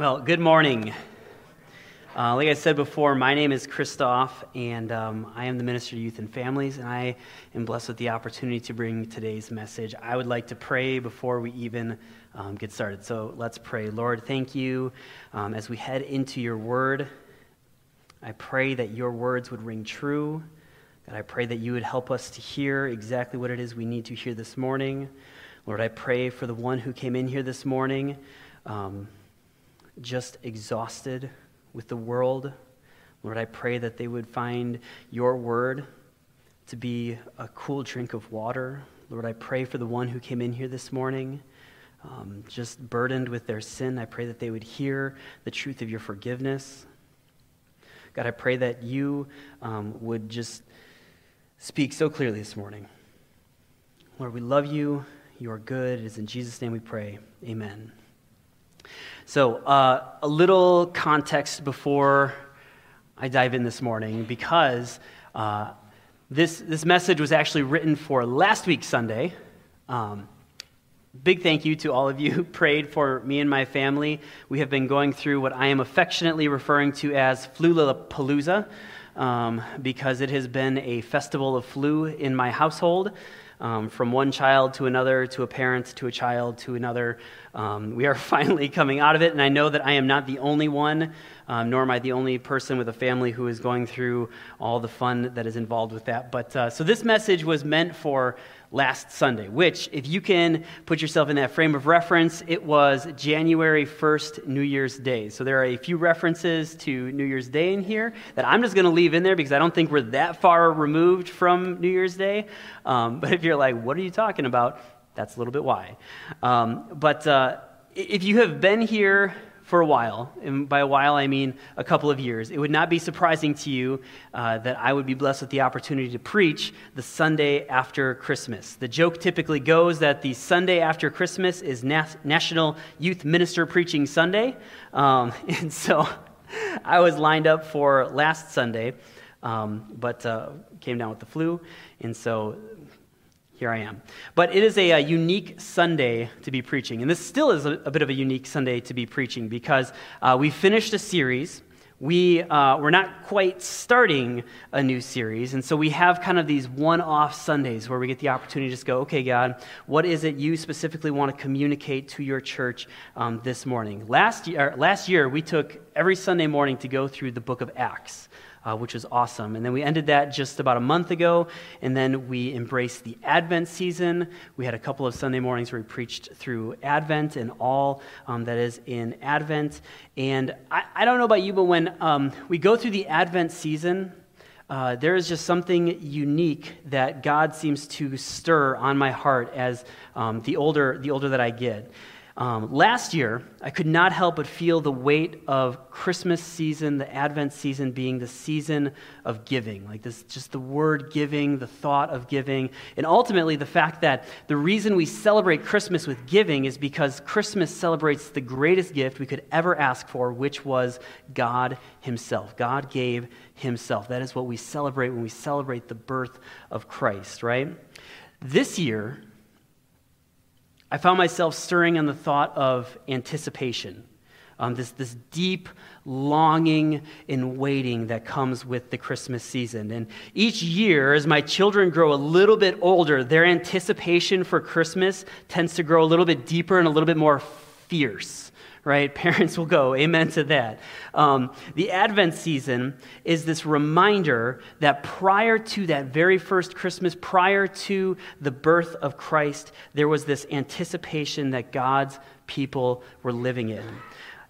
Well, good morning. Uh, like I said before, my name is Christoph, and um, I am the Minister of Youth and Families, and I am blessed with the opportunity to bring today's message. I would like to pray before we even um, get started. So let's pray. Lord, thank you um, as we head into your word. I pray that your words would ring true. God, I pray that you would help us to hear exactly what it is we need to hear this morning. Lord, I pray for the one who came in here this morning. Um, just exhausted with the world. Lord, I pray that they would find your word to be a cool drink of water. Lord, I pray for the one who came in here this morning, um, just burdened with their sin. I pray that they would hear the truth of your forgiveness. God, I pray that you um, would just speak so clearly this morning. Lord, we love you. You are good. It is in Jesus' name we pray. Amen. So, uh, a little context before I dive in this morning, because uh, this, this message was actually written for last week's Sunday. Um, big thank you to all of you who prayed for me and my family. We have been going through what I am affectionately referring to as Flulapalooza, um, because it has been a festival of flu in my household um, from one child to another, to a parent, to a child, to another. Um, we are finally coming out of it, and I know that I am not the only one, um, nor am I the only person with a family who is going through all the fun that is involved with that. But uh, so this message was meant for last Sunday, which, if you can put yourself in that frame of reference, it was January 1st, New Year's Day. So there are a few references to New Year's Day in here that I'm just going to leave in there because I don't think we're that far removed from New Year's Day. Um, but if you're like, what are you talking about? That's a little bit why. Um, but uh, if you have been here for a while, and by a while I mean a couple of years, it would not be surprising to you uh, that I would be blessed with the opportunity to preach the Sunday after Christmas. The joke typically goes that the Sunday after Christmas is National Youth Minister Preaching Sunday. Um, and so I was lined up for last Sunday, um, but uh, came down with the flu. And so here I am. But it is a, a, unique Sunday to be preaching. And this still is a, a bit of a unique Sunday to be preaching because uh, we finished a series. We, uh, we're not quite starting a new series. And so we have kind of these one off Sundays where we get the opportunity to just go, okay, God, what is it you specifically want to communicate to your church um, this morning? Last year, last year, we took every Sunday morning to go through the book of Acts uh, which was awesome. And then we ended that just about a month ago, and then we embraced the Advent season. We had a couple of Sunday mornings where we preached through Advent and all um, that is in Advent. And I, I, don't know about you, but when um, we go through the Advent season, uh, there is just something unique that God seems to stir on my heart as um, the older the older that I get. Um, last year, I could not help but feel the weight of Christmas season, the Advent season being the season of giving. Like this, just the word giving, the thought of giving, and ultimately the fact that the reason we celebrate Christmas with giving is because Christmas celebrates the greatest gift we could ever ask for, which was God Himself. God gave Himself. That is what we celebrate when we celebrate the birth of Christ, right? This year, I found myself stirring on the thought of anticipation, um, this, this deep longing and waiting that comes with the Christmas season. And each year, as my children grow a little bit older, their anticipation for Christmas tends to grow a little bit deeper and a little bit more fierce right? Parents will go, amen to that. Um, the Advent season is this reminder that prior to that very first Christmas, prior to the birth of Christ, there was this anticipation that God's people were living in.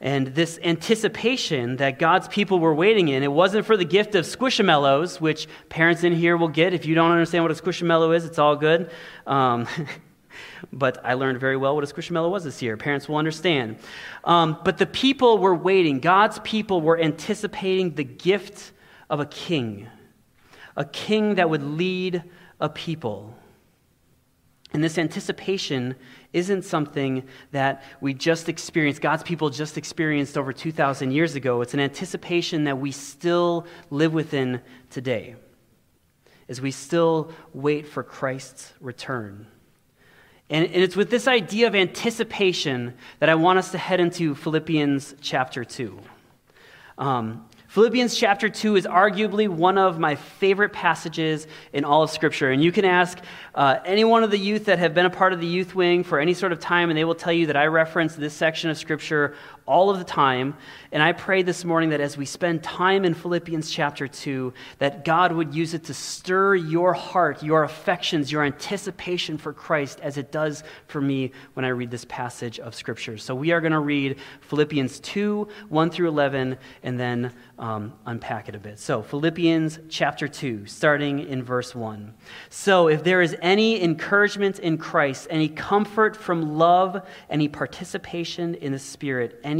And this anticipation that God's people were waiting in, it wasn't for the gift of squishamallows, which parents in here will get. If you don't understand what a squishamallow is, it's all good. Um, but I learned very well what a squishamallow was this year. Parents will understand. Um, but the people were waiting. God's people were anticipating the gift of a king, a king that would lead a people. And this anticipation isn't something that we just experienced, God's people just experienced over 2,000 years ago. It's an anticipation that we still live within today as we still wait for Christ's return. And, and it's with this idea of anticipation that I want us to head into Philippians chapter 2. Um, Philippians chapter 2 is arguably one of my favorite passages in all of Scripture. And you can ask uh, any one of the youth that have been a part of the youth wing for any sort of time, and they will tell you that I reference this section of Scripture all of the time. And I pray this morning that as we spend time in Philippians chapter 2, that God would use it to stir your heart, your affections, your anticipation for Christ as it does for me when I read this passage of Scripture. So we are going to read Philippians 2, 1 through 11, and then um, unpack it a bit. So, Philippians chapter 2, starting in verse 1. So, if there is any encouragement in Christ, any comfort from love, any participation in the Spirit, any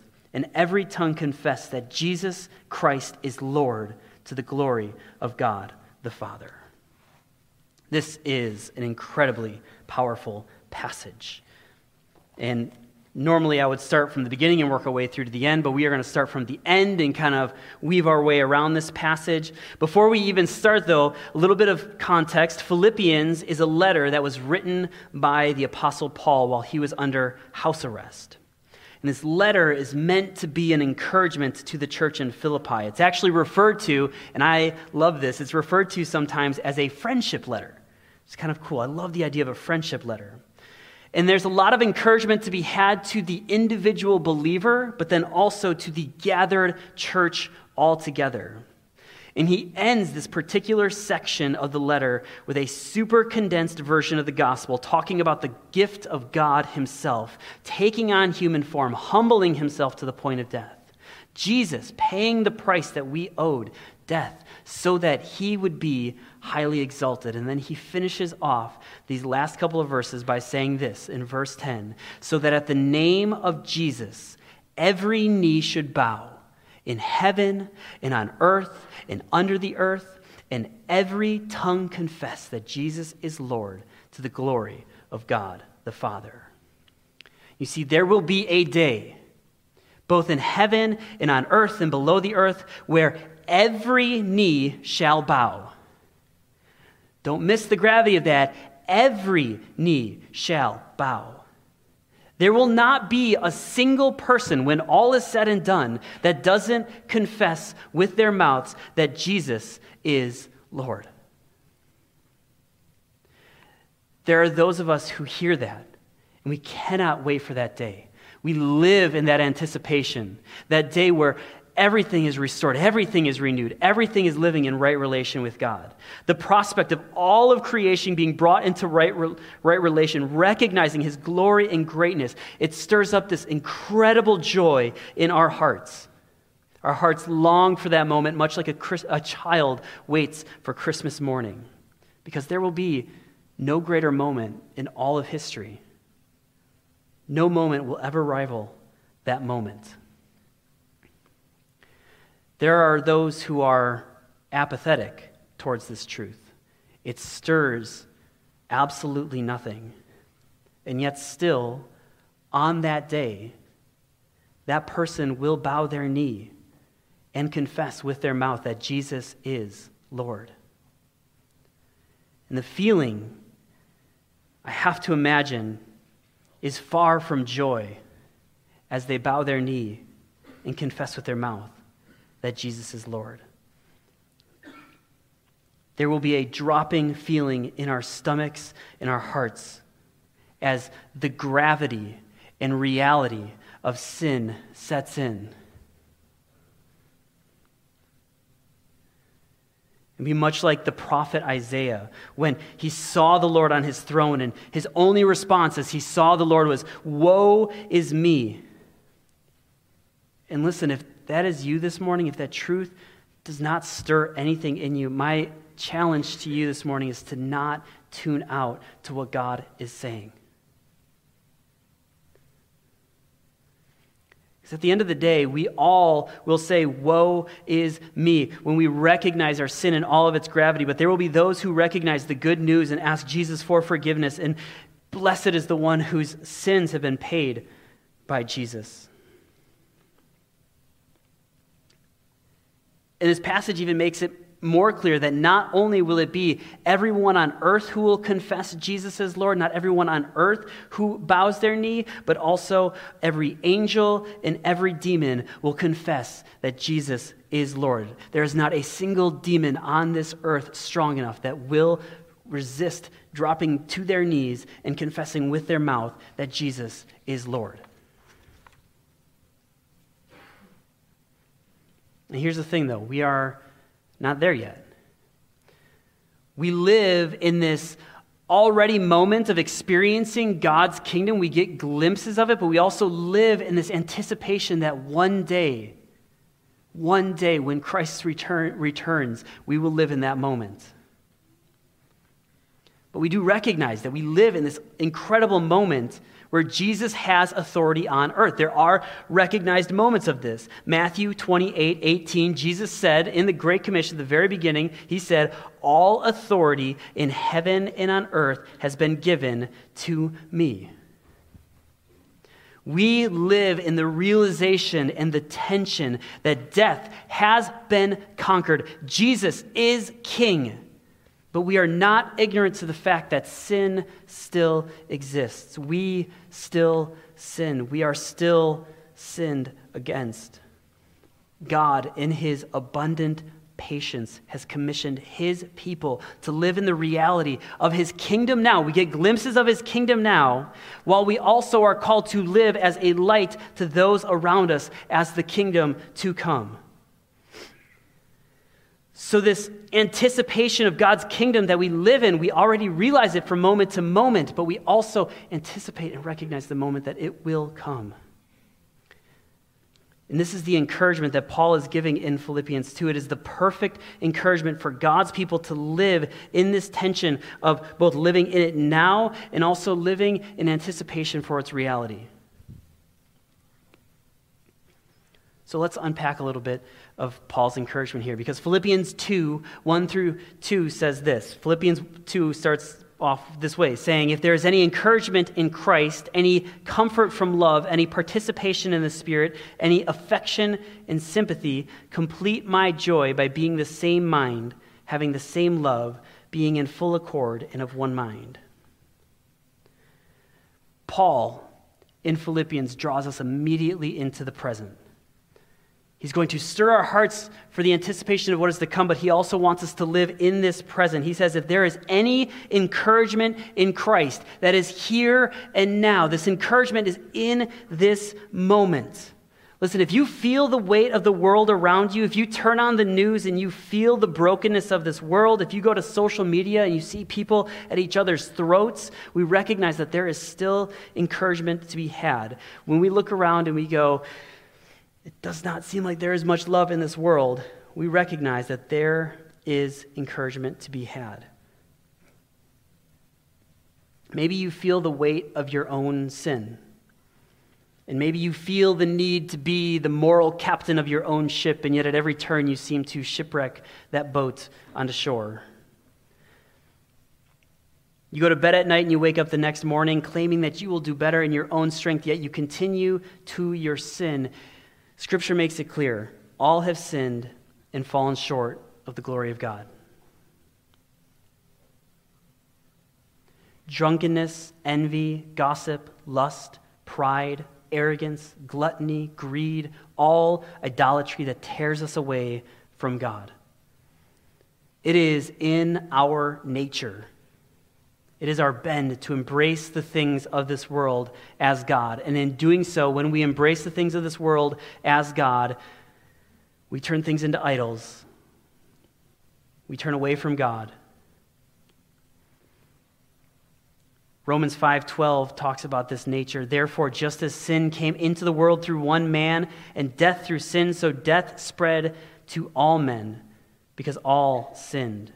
and every tongue confess that Jesus Christ is Lord to the glory of God the Father. This is an incredibly powerful passage. And Normally, I would start from the beginning and work our way through to the end, but we are going to start from the end and kind of weave our way around this passage. Before we even start, though, a little bit of context. Philippians is a letter that was written by the Apostle Paul while he was under house arrest. And this letter is meant to be an encouragement to the church in Philippi. It's actually referred to, and I love this, it's referred to sometimes as a friendship letter. It's kind of cool. I love the idea of a friendship letter. And there's a lot of encouragement to be had to the individual believer, but then also to the gathered church altogether. And he ends this particular section of the letter with a super condensed version of the gospel, talking about the gift of God himself, taking on human form, humbling himself to the point of death. Jesus paying the price that we owed, death, so that he would be highly exalted. And then he finishes off these last couple of verses by saying this in verse 10 so that at the name of Jesus, every knee should bow in heaven and on earth and under the earth, and every tongue confess that Jesus is Lord to the glory of God the Father. You see, there will be a day, both in heaven and on earth and below the earth, where every knee shall bow don't miss the gravity of that. Every knee shall bow. There will not be a single person, when all is said and done, that doesn't confess with their mouths that Jesus is Lord. There are those of us who hear that, and we cannot wait for that day. We live in that anticipation, that day where everything is restored, everything is renewed, everything is living in right relation with God. The prospect of all of creation being brought into right, right relation, recognizing His glory and greatness, it stirs up this incredible joy in our hearts. Our hearts long for that moment, much like a, a child waits for Christmas morning, because there will be no greater moment in all of history. No moment will ever rival that moment. There are those who are apathetic towards this truth. It stirs absolutely nothing. And yet, still, on that day, that person will bow their knee and confess with their mouth that Jesus is Lord. And the feeling, I have to imagine, is far from joy as they bow their knee and confess with their mouth that Jesus is Lord. There will be a dropping feeling in our stomachs, in our hearts, as the gravity and reality of sin sets in. It'd be much like the prophet Isaiah when he saw the Lord on his throne, and his only response as he saw the Lord was, Woe is me. And listen, if that is you this morning, if that truth does not stir anything in you, my challenge to you this morning is to not tune out to what God is saying. Because at the end of the day, we all will say, Woe is me, when we recognize our sin and all of its gravity. But there will be those who recognize the good news and ask Jesus for forgiveness. And blessed is the one whose sins have been paid by Jesus. And this passage even makes it more clear that not only will it be everyone on earth who will confess Jesus as Lord, not everyone on earth who bows their knee, but also every angel and every demon will confess that Jesus is Lord. There is not a single demon on this earth strong enough that will resist dropping to their knees and confessing with their mouth that Jesus is Lord. And here's the thing, though we are not there yet. We live in this already moment of experiencing God's kingdom. We get glimpses of it, but we also live in this anticipation that one day, one day when Christ return, returns, we will live in that moment. But we do recognize that we live in this incredible moment where Jesus has authority on earth. There are recognized moments of this. Matthew 28 18, Jesus said in the Great Commission at the very beginning, He said, All authority in heaven and on earth has been given to me. We live in the realization and the tension that death has been conquered. Jesus is king. But we are not ignorant to the fact that sin still exists. We still sin. We are still sinned against. God, in his abundant patience, has commissioned his people to live in the reality of his kingdom now. We get glimpses of his kingdom now, while we also are called to live as a light to those around us as the kingdom to come. So, this anticipation of God's kingdom that we live in, we already realize it from moment to moment, but we also anticipate and recognize the moment that it will come. And this is the encouragement that Paul is giving in Philippians 2. It is the perfect encouragement for God's people to live in this tension of both living in it now and also living in anticipation for its reality. So let's unpack a little bit of Paul's encouragement here because Philippians 2 1 through 2 says this. Philippians 2 starts off this way, saying, If there is any encouragement in Christ, any comfort from love, any participation in the Spirit, any affection and sympathy, complete my joy by being the same mind, having the same love, being in full accord and of one mind. Paul in Philippians draws us immediately into the present. He's going to stir our hearts for the anticipation of what is to come, but he also wants us to live in this present. He says, if there is any encouragement in Christ that is here and now, this encouragement is in this moment. Listen, if you feel the weight of the world around you, if you turn on the news and you feel the brokenness of this world, if you go to social media and you see people at each other's throats, we recognize that there is still encouragement to be had. When we look around and we go, it does not seem like there is much love in this world, we recognize that there is encouragement to be had. Maybe you feel the weight of your own sin. And maybe you feel the need to be the moral captain of your own ship, and yet at every turn you seem to shipwreck that boat onto shore. You go to bed at night and you wake up the next morning claiming that you will do better in your own strength, yet you continue to your sin. Scripture makes it clear all have sinned and fallen short of the glory of God. Drunkenness, envy, gossip, lust, pride, arrogance, gluttony, greed, all idolatry that tears us away from God. It is in our nature it is our bend to embrace the things of this world as God. And in doing so, when we embrace the things of this world as God, we turn things into idols. we turn away from God. Romans 5:12 talks about this nature. Therefore, just as sin came into the world through one man and death through sin, so death spread to all men because all sinned.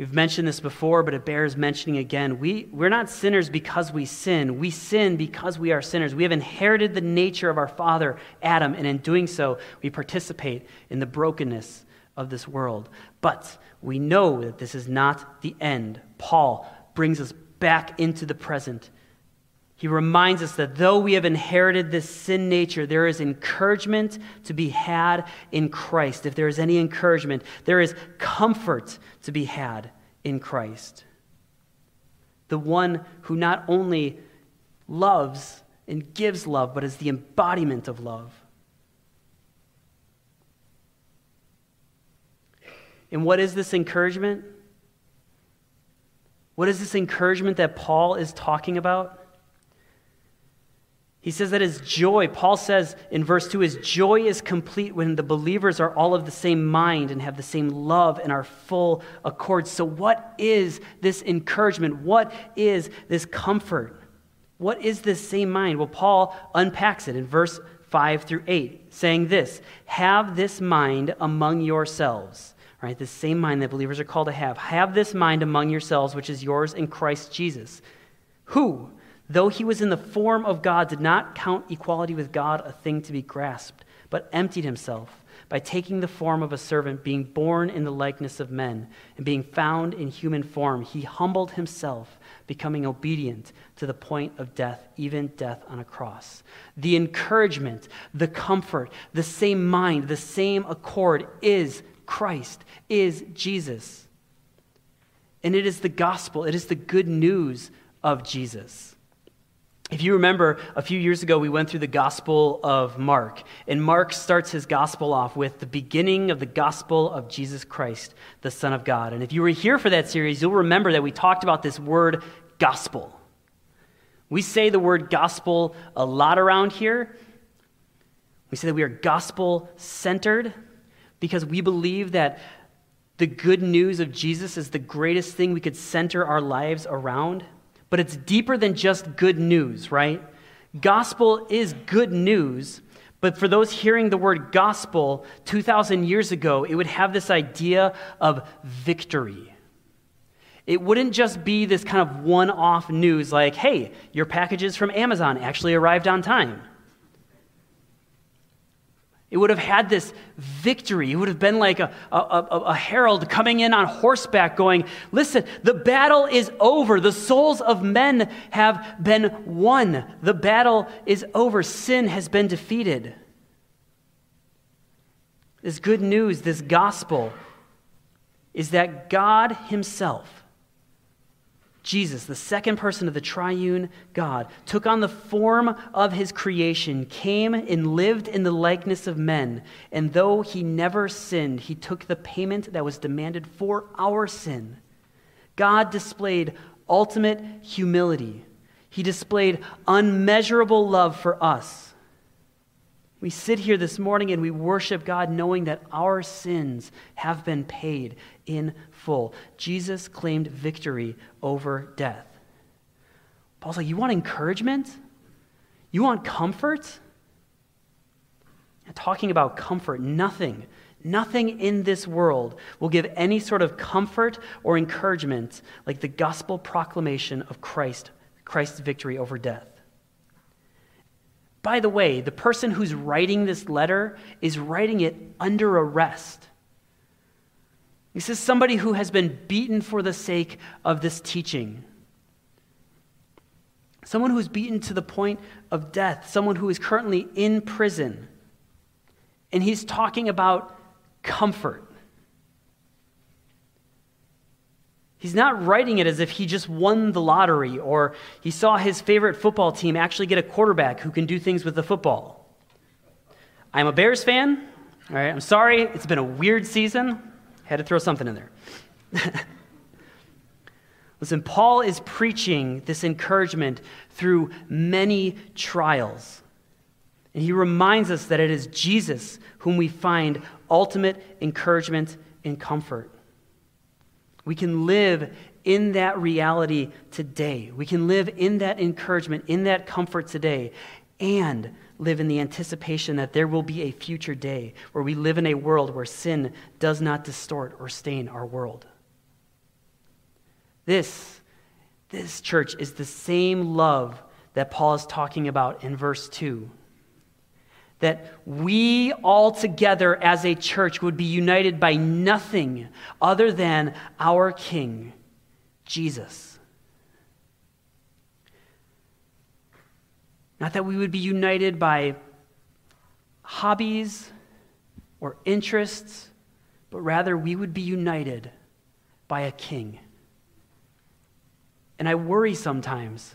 We've mentioned this before, but it bears mentioning again. We, we're not sinners because we sin. We sin because we are sinners. We have inherited the nature of our father, Adam, and in doing so, we participate in the brokenness of this world. But we know that this is not the end. Paul brings us back into the present. He reminds us that though we have inherited this sin nature, there is encouragement to be had in Christ. If there is any encouragement, there is comfort to be had in Christ. The one who not only loves and gives love, but is the embodiment of love. And what is this encouragement? What is this encouragement that Paul is talking about? He says that his joy, Paul says in verse 2, his joy is complete when the believers are all of the same mind and have the same love and are full accord. So, what is this encouragement? What is this comfort? What is this same mind? Well, Paul unpacks it in verse 5 through 8, saying this Have this mind among yourselves. Right, the same mind that believers are called to have. Have this mind among yourselves, which is yours in Christ Jesus, who, though he was in the form of God, did not count equality with God a thing to be grasped, but emptied himself by taking the form of a servant, being born in the likeness of men, and being found in human form. He humbled himself, becoming obedient to the point of death, even death on a cross. The encouragement, the comfort, the same mind, the same accord is Christ, is Jesus. And it is the gospel, it is the good news of Jesus. If you remember, a few years ago, we went through the Gospel of Mark. And Mark starts his Gospel off with the beginning of the Gospel of Jesus Christ, the Son of God. And if you were here for that series, you'll remember that we talked about this word gospel. We say the word gospel a lot around here. We say that we are gospel centered because we believe that the good news of Jesus is the greatest thing we could center our lives around but it's deeper than just good news, right? Gospel is good news, but for those hearing the word gospel 2,000 years ago, it would have this idea of victory. It wouldn't just be this kind of one off news like, hey, your packages from Amazon actually arrived on time. It would have had this victory. It would have been like a, a, a, a, herald coming in on horseback going, Listen, the battle is over. The souls of men have been won. The battle is over. Sin has been defeated. This good news, this gospel, is that God Himself Jesus, the second person of the triune God, took on the form of his creation, came and lived in the likeness of men, and though he never sinned, he took the payment that was demanded for our sin. God displayed ultimate humility. He displayed unmeasurable love for us. We sit here this morning and we worship God knowing that our sins have been paid in full. Jesus claimed victory over death. Paul's like, You want encouragement? You want comfort? And talking about comfort, nothing, nothing in this world will give any sort of comfort or encouragement like the gospel proclamation of Christ, Christ's victory over death. By the way, the person who's writing this letter is writing it under arrest. This is somebody who has been beaten for the sake of this teaching. Someone who's beaten to the point of death. Someone who is currently in prison. And he's talking about comfort. He's not writing it as if he just won the lottery or he saw his favorite football team actually get a quarterback who can do things with the football. I'm a Bears fan. All right, I'm sorry. It's been a weird season. Had to throw something in there. Listen, Paul is preaching this encouragement through many trials. And he reminds us that it is Jesus whom we find ultimate encouragement and comfort. We can live in that reality today. We can live in that encouragement, in that comfort today, and live in the anticipation that there will be a future day where we live in a world where sin does not distort or stain our world. This, this church is the same love that Paul is talking about in verse 2 that we all together as a church would be united by nothing other than our King, Jesus. Not that we would be united by hobbies or interests, but rather we would be united by a king. And I worry sometimes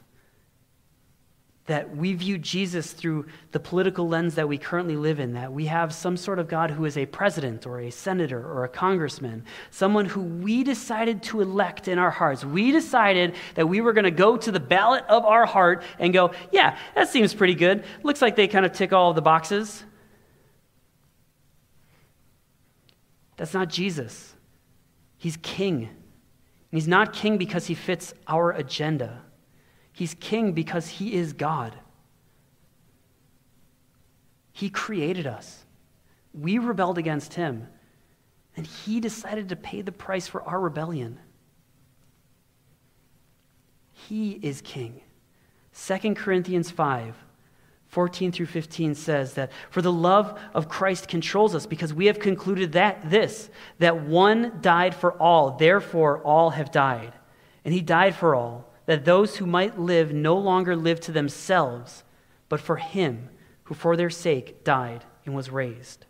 that we view Jesus through the political lens that we currently live in, that we have some sort of God who is a president or a senator or a congressman, someone who we decided to elect in our hearts. We decided that we were going to go to the ballot of our heart and go, yeah, that seems pretty good. Looks like they kind of tick all of the boxes. That's not Jesus. He's king. And he's not king because he fits our agenda. He's king because he is God. He created us. We rebelled against him, and he decided to pay the price for our rebellion. He is king. 2 Corinthians 5 14 through 15 says that for the love of Christ controls us because we have concluded that this that one died for all therefore all have died and he died for all that those who might live no longer live to themselves, but for him who for their sake died and was raised.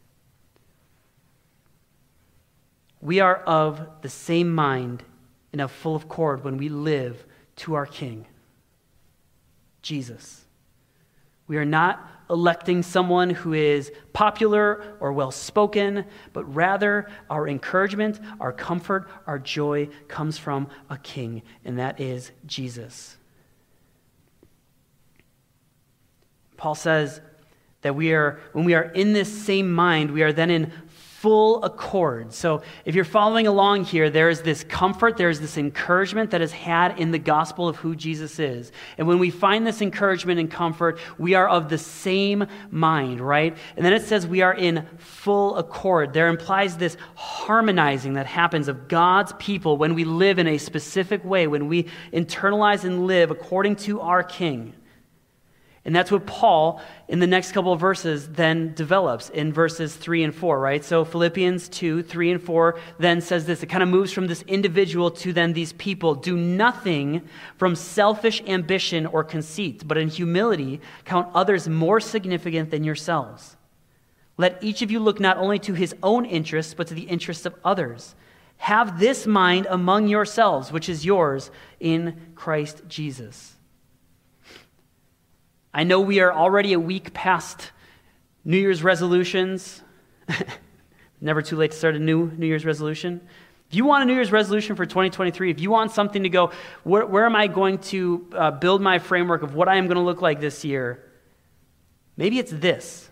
We are of the same mind and of full accord when we live to our King, Jesus. We are not electing someone who is popular or well spoken, but rather our encouragement, our comfort, our joy comes from a king, and that is Jesus. Paul says that we are, when we are in this same mind, we are then in full accord. So, if you're following along here, there is this comfort, there is this encouragement that is had in the gospel of who Jesus is. And when we find this encouragement and comfort, we are of the same mind, right? And then it says we are in full accord. There implies this harmonizing that happens of God's people when we live in a specific way, when we internalize and live according to our King. And that's what Paul, in the next couple of verses, then develops in verses 3 and 4, right? So Philippians 2, 3 and 4 then says this. It kind of moves from this individual to then these people. Do nothing from selfish ambition or conceit, but in humility count others more significant than yourselves. Let each of you look not only to his own interests, but to the interests of others. Have this mind among yourselves, which is yours in Christ Jesus. I know we are already a week past New Year's resolutions. Never too late to start a new New Year's resolution. If you want a New Year's resolution for 2023, if you want something to go, where, where am I going to uh, build my framework of what I am going to look like this year? Maybe it's this.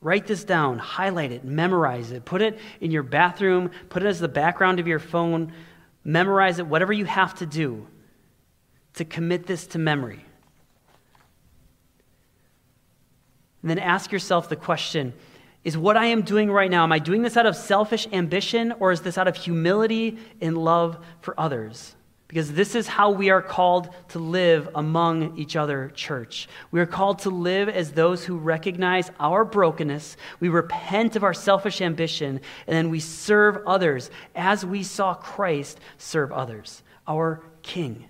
Write this down, highlight it, memorize it, put it in your bathroom, put it as the background of your phone, memorize it, whatever you have to do to commit this to memory. And then ask yourself the question is what I am doing right now, am I doing this out of selfish ambition or is this out of humility and love for others? Because this is how we are called to live among each other, church. We are called to live as those who recognize our brokenness, we repent of our selfish ambition, and then we serve others as we saw Christ serve others, our King.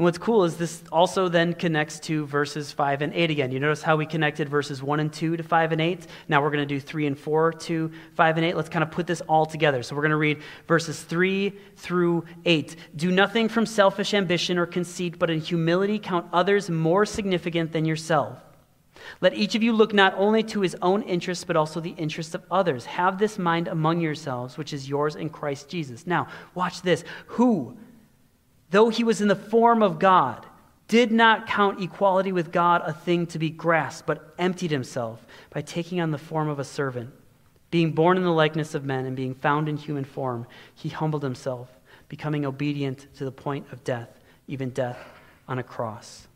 And what's cool is this also then connects to verses 5 and 8 again. You notice how we connected verses 1 and 2 to 5 and 8? Now we're going to do 3 and 4 to 5 and 8. Let's kind of put this all together. So we're going to read verses 3 through 8. Do nothing from selfish ambition or conceit, but in humility count others more significant than yourself. Let each of you look not only to his own interests, but also the interests of others. Have this mind among yourselves, which is yours in Christ Jesus. Now, watch this. Who? Though he was in the form of God, did not count equality with God a thing to be grasped, but emptied himself by taking on the form of a servant. Being born in the likeness of men and being found in human form, he humbled himself, becoming obedient to the point of death, even death on a cross.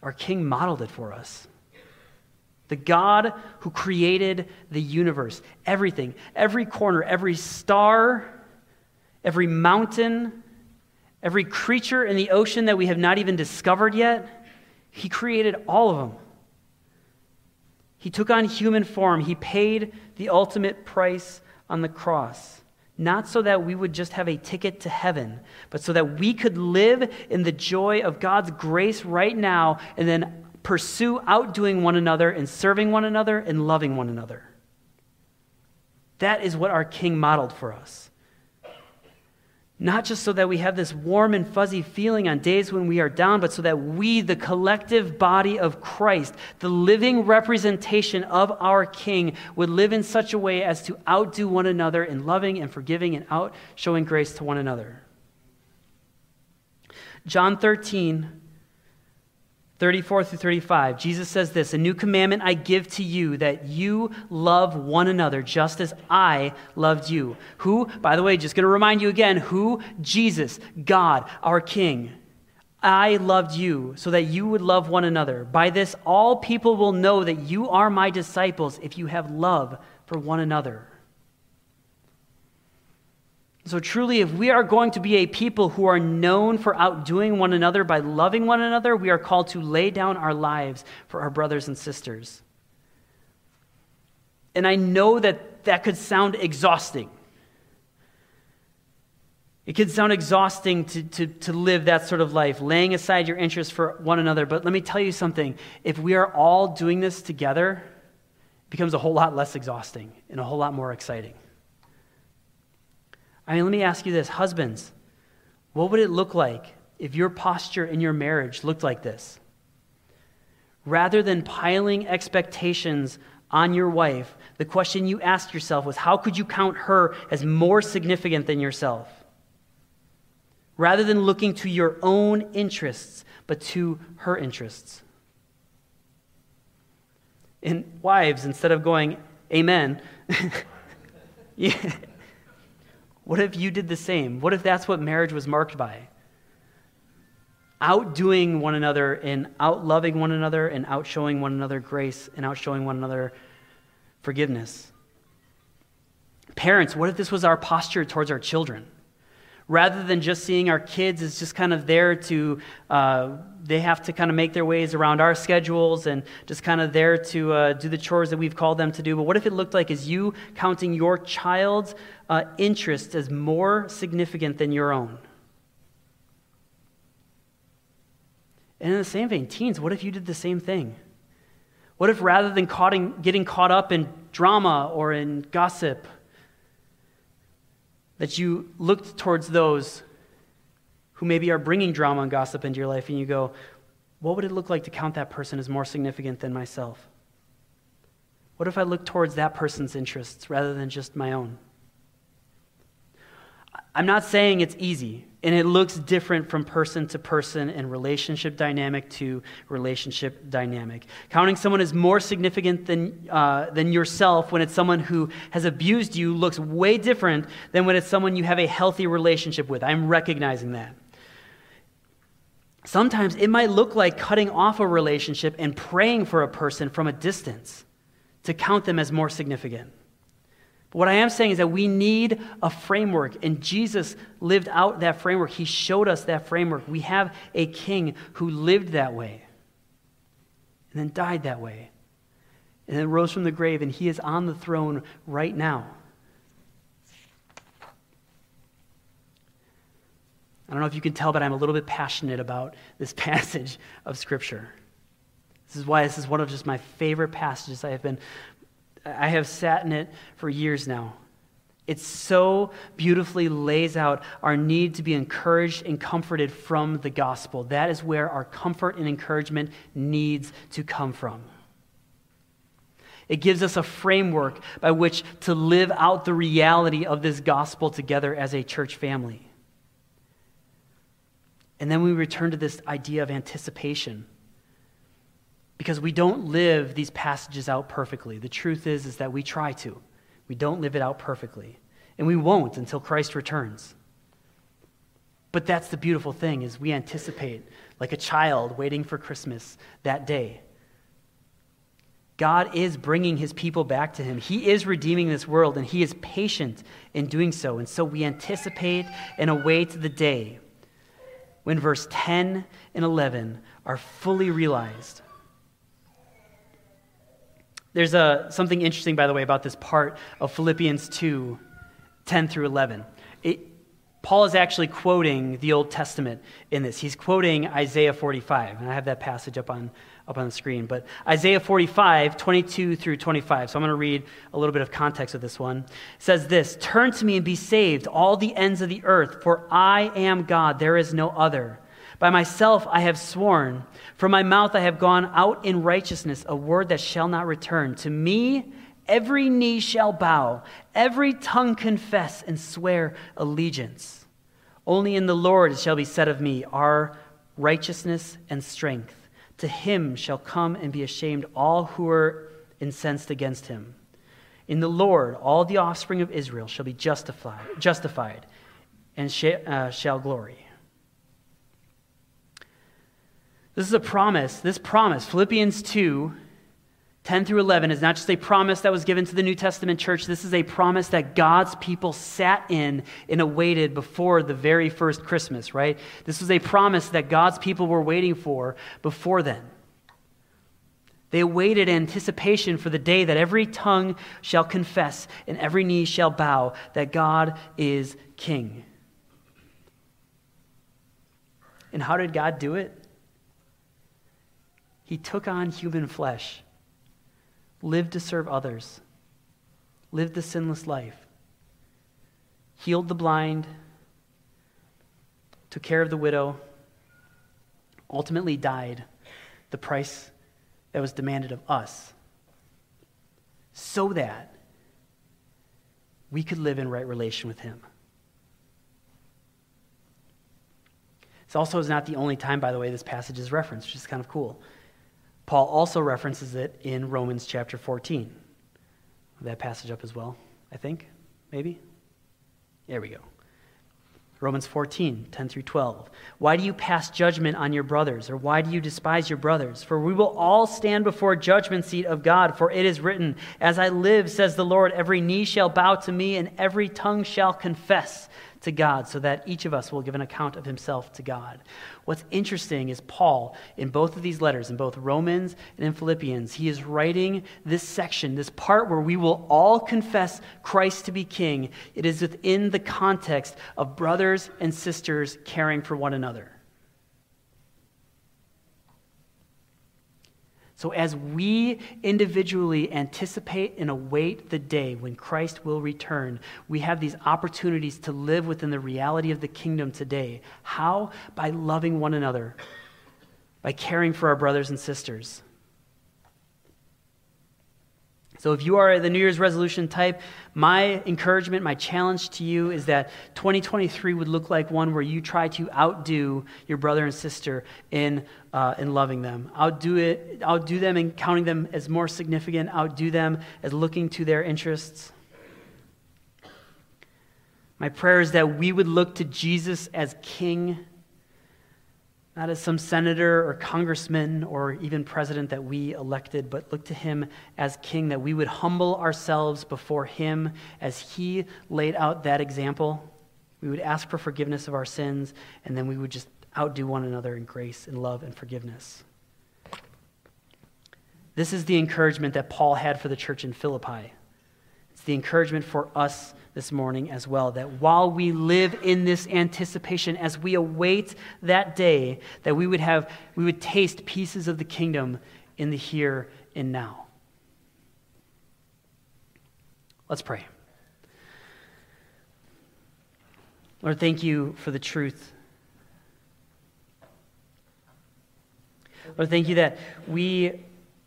Our King modeled it for us. The God who created the universe, everything, every corner, every star, every mountain, Every creature in the ocean that we have not even discovered yet, He created all of them. He took on human form. He paid the ultimate price on the cross. Not so that we would just have a ticket to heaven, but so that we could live in the joy of God's grace right now and then pursue outdoing one another and serving one another and loving one another. That is what our King modeled for us. Not just so that we have this warm and fuzzy feeling on days when we are down, but so that we, the collective body of Christ, the living representation of our King, would live in such a way as to outdo one another in loving and forgiving and out showing grace to one another. John 13, 34 through 35, Jesus says this A new commandment I give to you, that you love one another just as I loved you. Who, by the way, just going to remind you again, who? Jesus, God, our King. I loved you so that you would love one another. By this, all people will know that you are my disciples if you have love for one another. So, truly, if we are going to be a people who are known for outdoing one another by loving one another, we are called to lay down our lives for our brothers and sisters. And I know that that could sound exhausting. It could sound exhausting to, to, to live that sort of life, laying aside your interests for one another. But let me tell you something if we are all doing this together, it becomes a whole lot less exhausting and a whole lot more exciting. I mean, let me ask you this husbands, what would it look like if your posture in your marriage looked like this? Rather than piling expectations on your wife, the question you asked yourself was how could you count her as more significant than yourself? Rather than looking to your own interests, but to her interests. And wives, instead of going, Amen, yeah, what if you did the same? What if that's what marriage was marked by? Outdoing one another and outloving one another and outshowing one another grace and outshowing one another forgiveness. Parents, what if this was our posture towards our children? Rather than just seeing our kids as just kind of there to, uh, they have to kind of make their ways around our schedules and just kind of there to uh, do the chores that we've called them to do. But what if it looked like as you counting your child's uh, interests as more significant than your own. And in the same vein, teens, what if you did the same thing? What if rather than getting caught up in drama or in gossip, that you looked towards those who maybe are bringing drama and gossip into your life and you go, what would it look like to count that person as more significant than myself? What if I look towards that person's interests rather than just my own? I'm not saying it's easy, and it looks different from person to person and relationship dynamic to relationship dynamic. Counting someone as more significant than, uh, than yourself when it's someone who has abused you looks way different than when it's someone you have a healthy relationship with. I'm recognizing that. Sometimes it might look like cutting off a relationship and praying for a person from a distance to count them as more significant. But what I am saying is that we need a framework, and Jesus lived out that framework. He showed us that framework. We have a king who lived that way and then died that way and then rose from the grave, and he is on the throne right now. I don't know if you can tell, but I'm a little bit passionate about this passage of Scripture. This is why this is one of just my favorite passages I have been I have sat in it for years now. It so beautifully lays out our need to be encouraged and comforted from the gospel. That is where our comfort and encouragement needs to come from. It gives us a framework by which to live out the reality of this gospel together as a church family. And then we return to this idea of anticipation. Because we don't live these passages out perfectly. The truth is, is that we try to. We don't live it out perfectly. And we won't until Christ returns. But that's the beautiful thing is we anticipate like a child waiting for Christmas that day. God is bringing his people back to him. He is redeeming this world, and he is patient in doing so. And so we anticipate and await the day when verse 10 and 11 are fully realized. There's a, something interesting, by the way, about this part of Philippians 2 10 through 11. It, Paul is actually quoting the Old Testament in this. He's quoting Isaiah 45, and I have that passage up on, up on the screen. But Isaiah 45, 22 through 25. So I'm going to read a little bit of context of this one. It says this Turn to me and be saved, all the ends of the earth, for I am God, there is no other. By myself I have sworn, from my mouth I have gone out in righteousness, a word that shall not return. To me every knee shall bow, every tongue confess and swear allegiance. Only in the Lord shall be said of me, Our righteousness and strength. To him shall come and be ashamed all who are incensed against him. In the Lord, all the offspring of Israel shall be justified, justified and sh- uh, shall glory. This is a promise. This promise, Philippians 2 10 through 11, is not just a promise that was given to the New Testament church. This is a promise that God's people sat in and awaited before the very first Christmas, right? This was a promise that God's people were waiting for before then. They awaited anticipation for the day that every tongue shall confess and every knee shall bow that God is king. And how did God do it? He took on human flesh lived to serve others, lived the sinless life, healed the blind, took care of the widow, ultimately died the price that was demanded of us, so that we could live in right relation with Him. This also is not the only time, by the way, this passage is referenced, which is kind of cool. Paul also references it in Romans chapter 14. That passage up as well, I think, maybe? There we go. Romans 14, 10 through 12. Why do you pass judgment on your brothers, or why do you despise your brothers? For we will all stand before judgment seat of God, for it is written, As I live, says the Lord, every knee shall bow to me, and every tongue shall confess to God, so that each of us will give an account of himself to God. What's interesting is Paul, in both of these letters, in both Romans and in Philippians, he is writing this section, this part where we will all confess Christ to be king. It is within the context of brothers and sisters caring for one another. So, as we individually anticipate and await the day when Christ will return, we have these opportunities to live within the reality of the kingdom today. How? By loving one another, by caring for our brothers and sisters. So, if you are the New Year's resolution type, my encouragement, my challenge to you is that 2023 would look like one where you try to outdo your brother and sister in, uh, in loving them. Outdo, it, outdo them in counting them as more significant, outdo them as looking to their interests. My prayer is that we would look to Jesus as King not as some senator or congressman or even president that we elected, but look to him as king, that we would humble ourselves before him as he laid out that example. We would ask for forgiveness of our sins, and then we would just outdo one another in grace and love and forgiveness. This is the encouragement that Paul had for the church in Philippi. It's the encouragement for us this morning as well that while we live in this anticipation as we await that day that we would have we would taste pieces of the kingdom in the here and now. Let's pray. Lord thank you for the truth. Lord thank you that we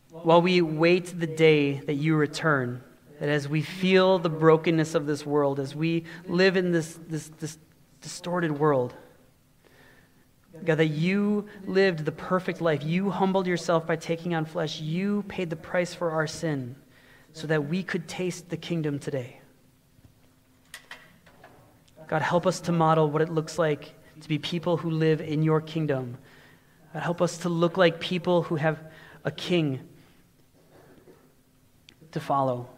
while we wait the day that you return that as we feel the brokenness of this world, as we live in this, this, this distorted world, God, that you lived the perfect life. You humbled yourself by taking on flesh. You paid the price for our sin so that we could taste the kingdom today. God, help us to model what it looks like to be people who live in your kingdom. God, help us to look like people who have a king to follow.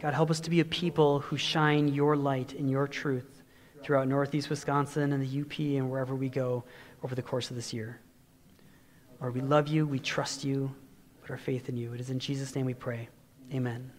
God, help us to be a people who shine your light and your truth throughout Northeast Wisconsin and the UP and wherever we go over the course of this year. Lord, we love you, we trust you, put our faith in you. It is in Jesus' name we pray. Amen.